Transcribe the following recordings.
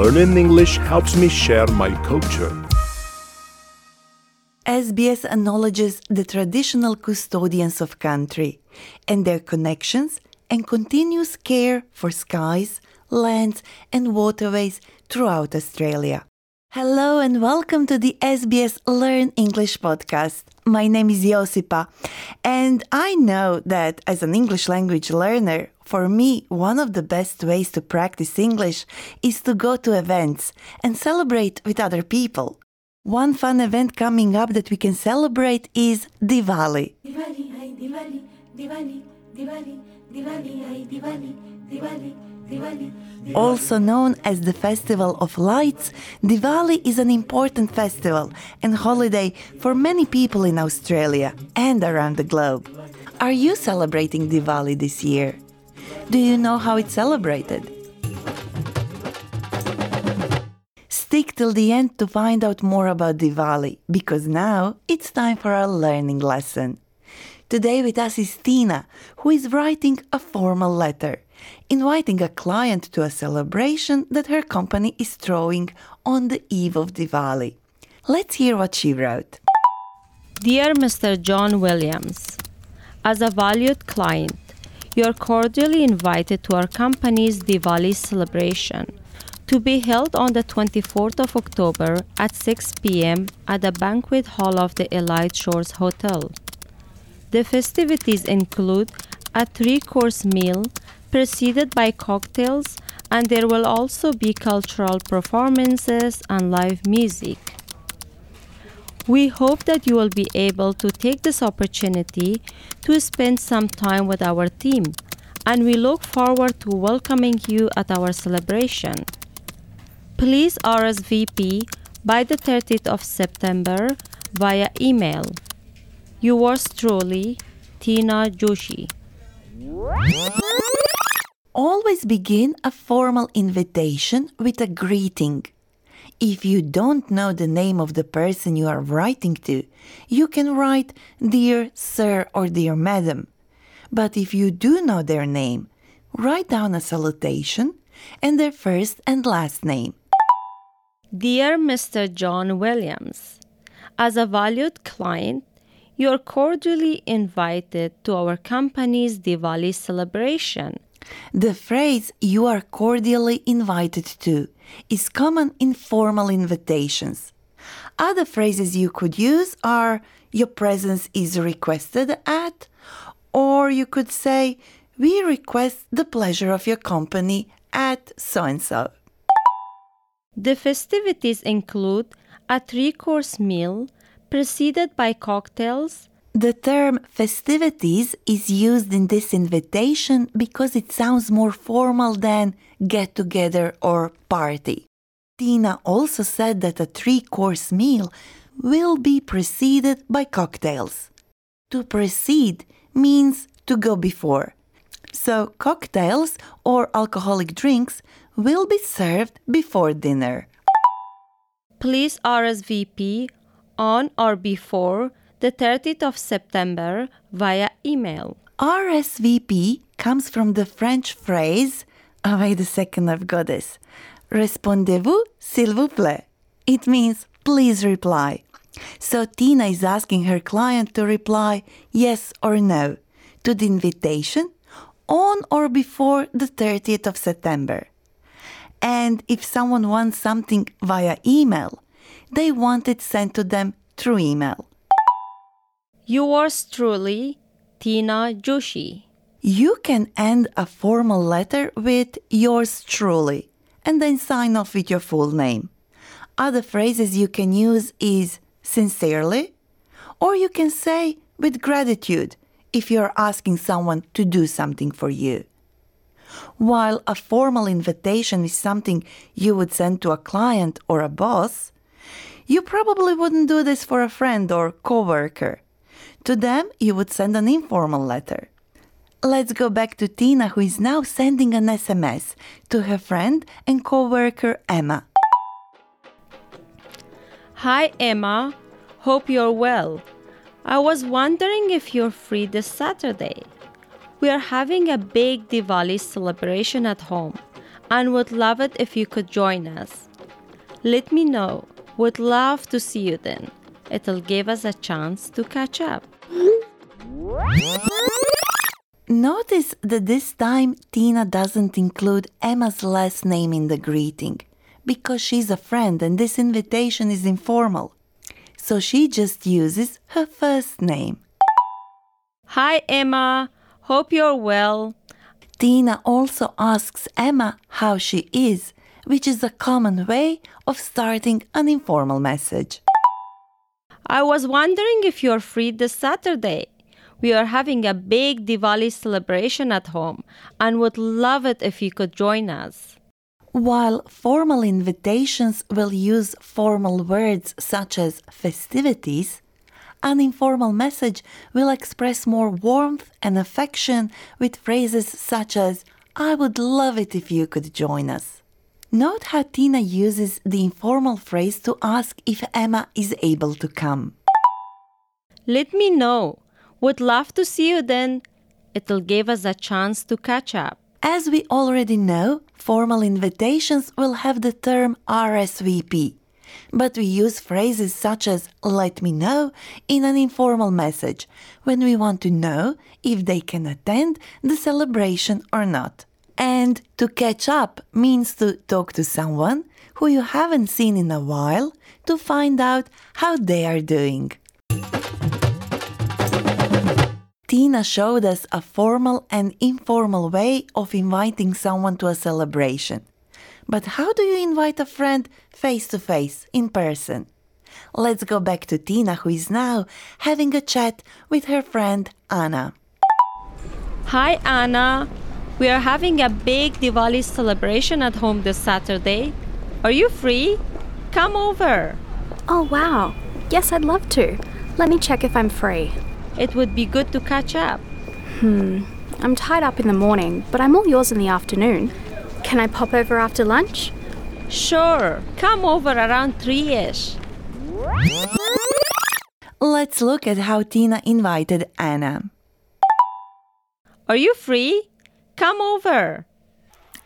Learning English helps me share my culture. SBS acknowledges the traditional custodians of country and their connections and continuous care for skies, lands, and waterways throughout Australia. Hello and welcome to the SBS Learn English podcast. My name is Josipa, and I know that as an English language learner, for me, one of the best ways to practice English is to go to events and celebrate with other people. One fun event coming up that we can celebrate is Diwali. Diwali, Diwali, Diwali, Diwali, Diwali, hai Diwali, Diwali, Diwali. Also known as the Festival of Lights, Diwali is an important festival and holiday for many people in Australia and around the globe. Are you celebrating Diwali this year? Do you know how it's celebrated? Stick till the end to find out more about Diwali because now it's time for our learning lesson. Today with us is Tina, who is writing a formal letter, inviting a client to a celebration that her company is throwing on the eve of Diwali. Let's hear what she wrote. Dear Mr. John Williams, as a valued client, you are cordially invited to our company's Diwali celebration to be held on the 24th of October at 6 p.m. at the banquet hall of the Elite Shores Hotel. The festivities include a three course meal preceded by cocktails, and there will also be cultural performances and live music. We hope that you will be able to take this opportunity to spend some time with our team, and we look forward to welcoming you at our celebration. Please RSVP by the 30th of September via email. Yours truly, Tina Joshi. Always begin a formal invitation with a greeting. If you don't know the name of the person you are writing to, you can write Dear Sir or Dear Madam. But if you do know their name, write down a salutation and their first and last name. Dear Mr. John Williams, as a valued client, you are cordially invited to our company's Diwali celebration. The phrase you are cordially invited to is common in formal invitations. Other phrases you could use are your presence is requested at, or you could say we request the pleasure of your company at so and so. The festivities include a three course meal preceded by cocktails. The term festivities is used in this invitation because it sounds more formal than get together or party. Tina also said that a three course meal will be preceded by cocktails. To precede means to go before. So, cocktails or alcoholic drinks will be served before dinner. Please RSVP on or before the 30th of September via email. RSVP comes from the French phrase, oh, wait a second, I've got this. Répondez-vous, s'il vous plaît. It means please reply. So Tina is asking her client to reply yes or no to the invitation on or before the 30th of September. And if someone wants something via email, they want it sent to them through email. Yours truly, Tina Joshi. You can end a formal letter with yours truly and then sign off with your full name. Other phrases you can use is sincerely, or you can say with gratitude if you're asking someone to do something for you. While a formal invitation is something you would send to a client or a boss, you probably wouldn't do this for a friend or coworker. To them, you would send an informal letter. Let's go back to Tina, who is now sending an SMS to her friend and coworker Emma. Hi, Emma. Hope you're well. I was wondering if you're free this Saturday. We are having a big Diwali celebration at home, and would love it if you could join us. Let me know. Would love to see you then. It'll give us a chance to catch up. Notice that this time Tina doesn't include Emma's last name in the greeting because she's a friend and this invitation is informal. So she just uses her first name. Hi, Emma. Hope you're well. Tina also asks Emma how she is, which is a common way of starting an informal message. I was wondering if you're free this Saturday. We are having a big Diwali celebration at home and would love it if you could join us. While formal invitations will use formal words such as festivities, an informal message will express more warmth and affection with phrases such as, I would love it if you could join us. Note how Tina uses the informal phrase to ask if Emma is able to come. Let me know. Would love to see you then. It'll give us a chance to catch up. As we already know, formal invitations will have the term RSVP, but we use phrases such as let me know in an informal message when we want to know if they can attend the celebration or not. And to catch up means to talk to someone who you haven't seen in a while to find out how they are doing. Tina showed us a formal and informal way of inviting someone to a celebration. But how do you invite a friend face to face, in person? Let's go back to Tina, who is now having a chat with her friend Anna. Hi, Anna. We are having a big Diwali celebration at home this Saturday. Are you free? Come over. Oh, wow. Yes, I'd love to. Let me check if I'm free. It would be good to catch up. Hmm. I'm tied up in the morning, but I'm all yours in the afternoon. Can I pop over after lunch? Sure, come over around 3 ish. Let's look at how Tina invited Anna. Are you free? Come over.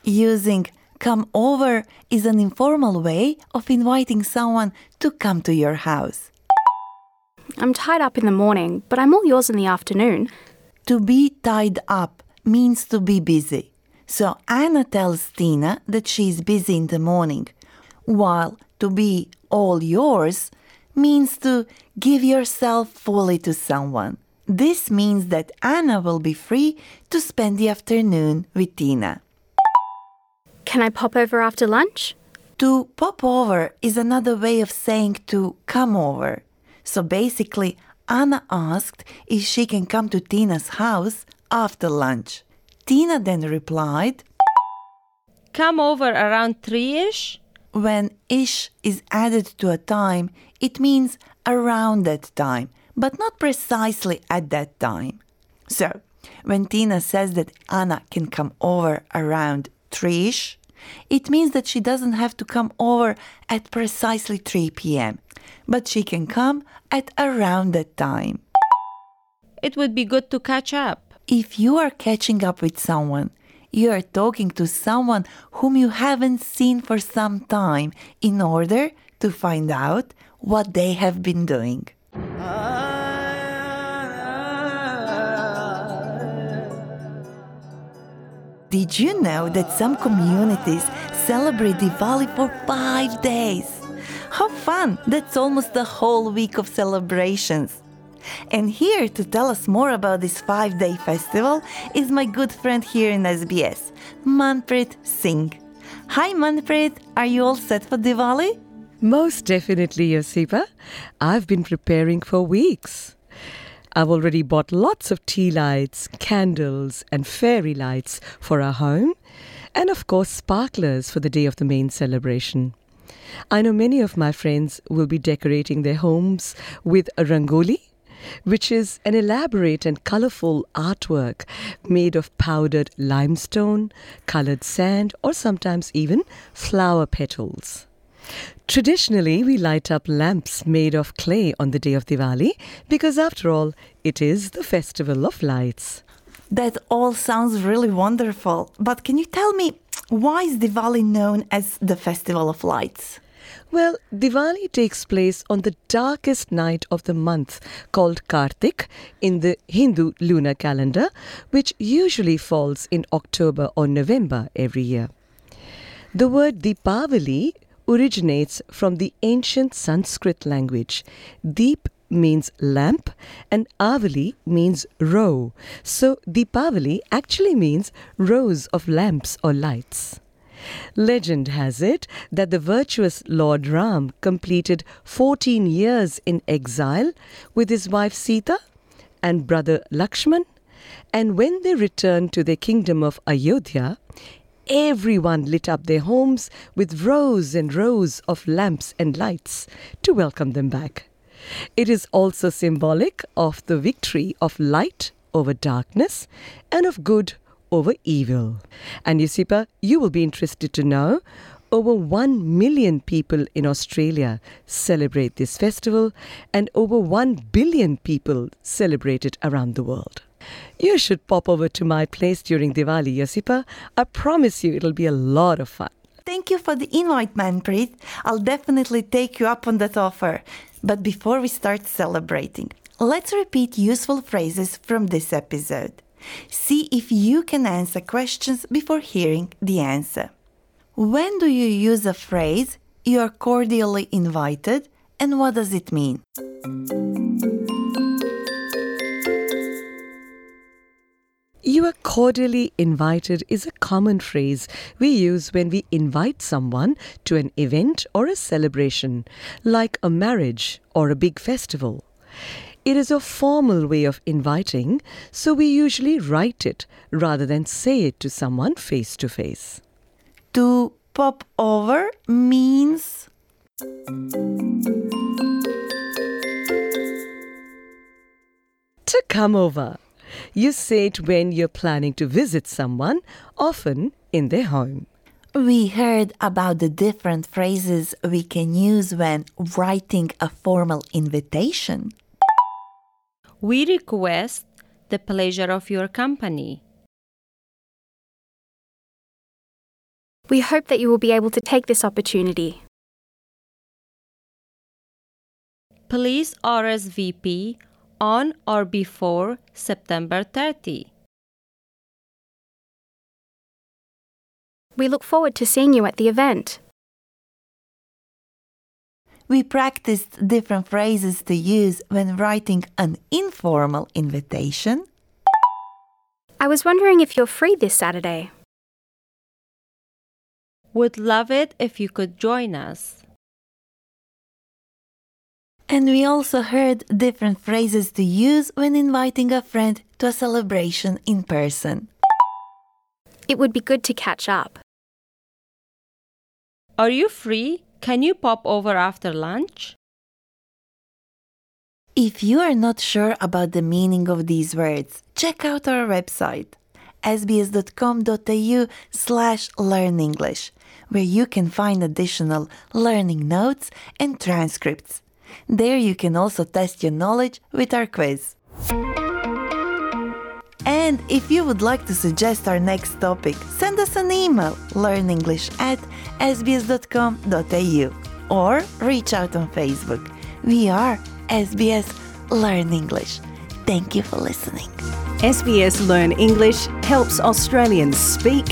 Using come over is an informal way of inviting someone to come to your house. I'm tied up in the morning, but I'm all yours in the afternoon. To be tied up means to be busy. So Anna tells Tina that she's busy in the morning, while to be all yours means to give yourself fully to someone. This means that Anna will be free to spend the afternoon with Tina. Can I pop over after lunch? To pop over is another way of saying to come over. So basically, Anna asked if she can come to Tina's house after lunch. Tina then replied, Come over around 3 ish. when ish is added to a time, it means around that time, but not precisely at that time. So, when Tina says that Anna can come over around 3 ish, it means that she doesn't have to come over at precisely 3 p.m., but she can come at around that time. It would be good to catch up. If you are catching up with someone, you are talking to someone whom you haven't seen for some time in order to find out what they have been doing. Did you know that some communities celebrate Diwali for five days? How fun! That's almost a whole week of celebrations. And here to tell us more about this five day festival is my good friend here in SBS, Manpreet Singh. Hi Manpreet, are you all set for Diwali? Most definitely, Josipa. I've been preparing for weeks. I've already bought lots of tea lights, candles, and fairy lights for our home, and of course, sparklers for the day of the main celebration. I know many of my friends will be decorating their homes with a rangoli, which is an elaborate and colorful artwork made of powdered limestone, colored sand, or sometimes even flower petals. Traditionally, we light up lamps made of clay on the day of Diwali because, after all, it is the festival of lights. That all sounds really wonderful, but can you tell me Why is Diwali known as the Festival of Lights? Well, Diwali takes place on the darkest night of the month called Kartik in the Hindu lunar calendar, which usually falls in October or November every year. The word Deepavali originates from the ancient Sanskrit language. Deep means lamp and Avali means row. So Deepavali actually means rows of lamps or lights. Legend has it that the virtuous Lord Ram completed 14 years in exile with his wife Sita and brother Lakshman, and when they returned to their kingdom of Ayodhya, everyone lit up their homes with rows and rows of lamps and lights to welcome them back. It is also symbolic of the victory of light over darkness and of good over evil. And Josipa, you will be interested to know over 1 million people in Australia celebrate this festival, and over 1 billion people celebrate it around the world. You should pop over to my place during Diwali, Josipa. I promise you it'll be a lot of fun. Thank you for the invite, Manpreet. I'll definitely take you up on that offer. But before we start celebrating, let's repeat useful phrases from this episode. See if you can answer questions before hearing the answer. When do you use a phrase, you are cordially invited, and what does it mean? You are cordially invited is a common phrase we use when we invite someone to an event or a celebration, like a marriage or a big festival. It is a formal way of inviting, so we usually write it rather than say it to someone face to face. To pop over means To come over. You say it when you're planning to visit someone, often in their home. we heard about the different phrases we can use when writing a formal invitation. We request the pleasure of your company. We hope that you will be able to take this opportunity. Please RSVP on or before September 30. We look forward to seeing you at the event. We practiced different phrases to use when writing an informal invitation. I was wondering if you're free this Saturday. Would love it if you could join us. And we also heard different phrases to use when inviting a friend to a celebration in person. It would be good to catch up. Are you free? Can you pop over after lunch? If you are not sure about the meaning of these words, check out our website sbs.com.au slash learn English, where you can find additional learning notes and transcripts. There you can also test your knowledge with our quiz. And if you would like to suggest our next topic, send us an email learnenglish at sbs.com.au or reach out on Facebook. We are SBS Learn English. Thank you for listening. SBS Learn English helps Australians speak,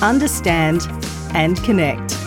understand, and connect.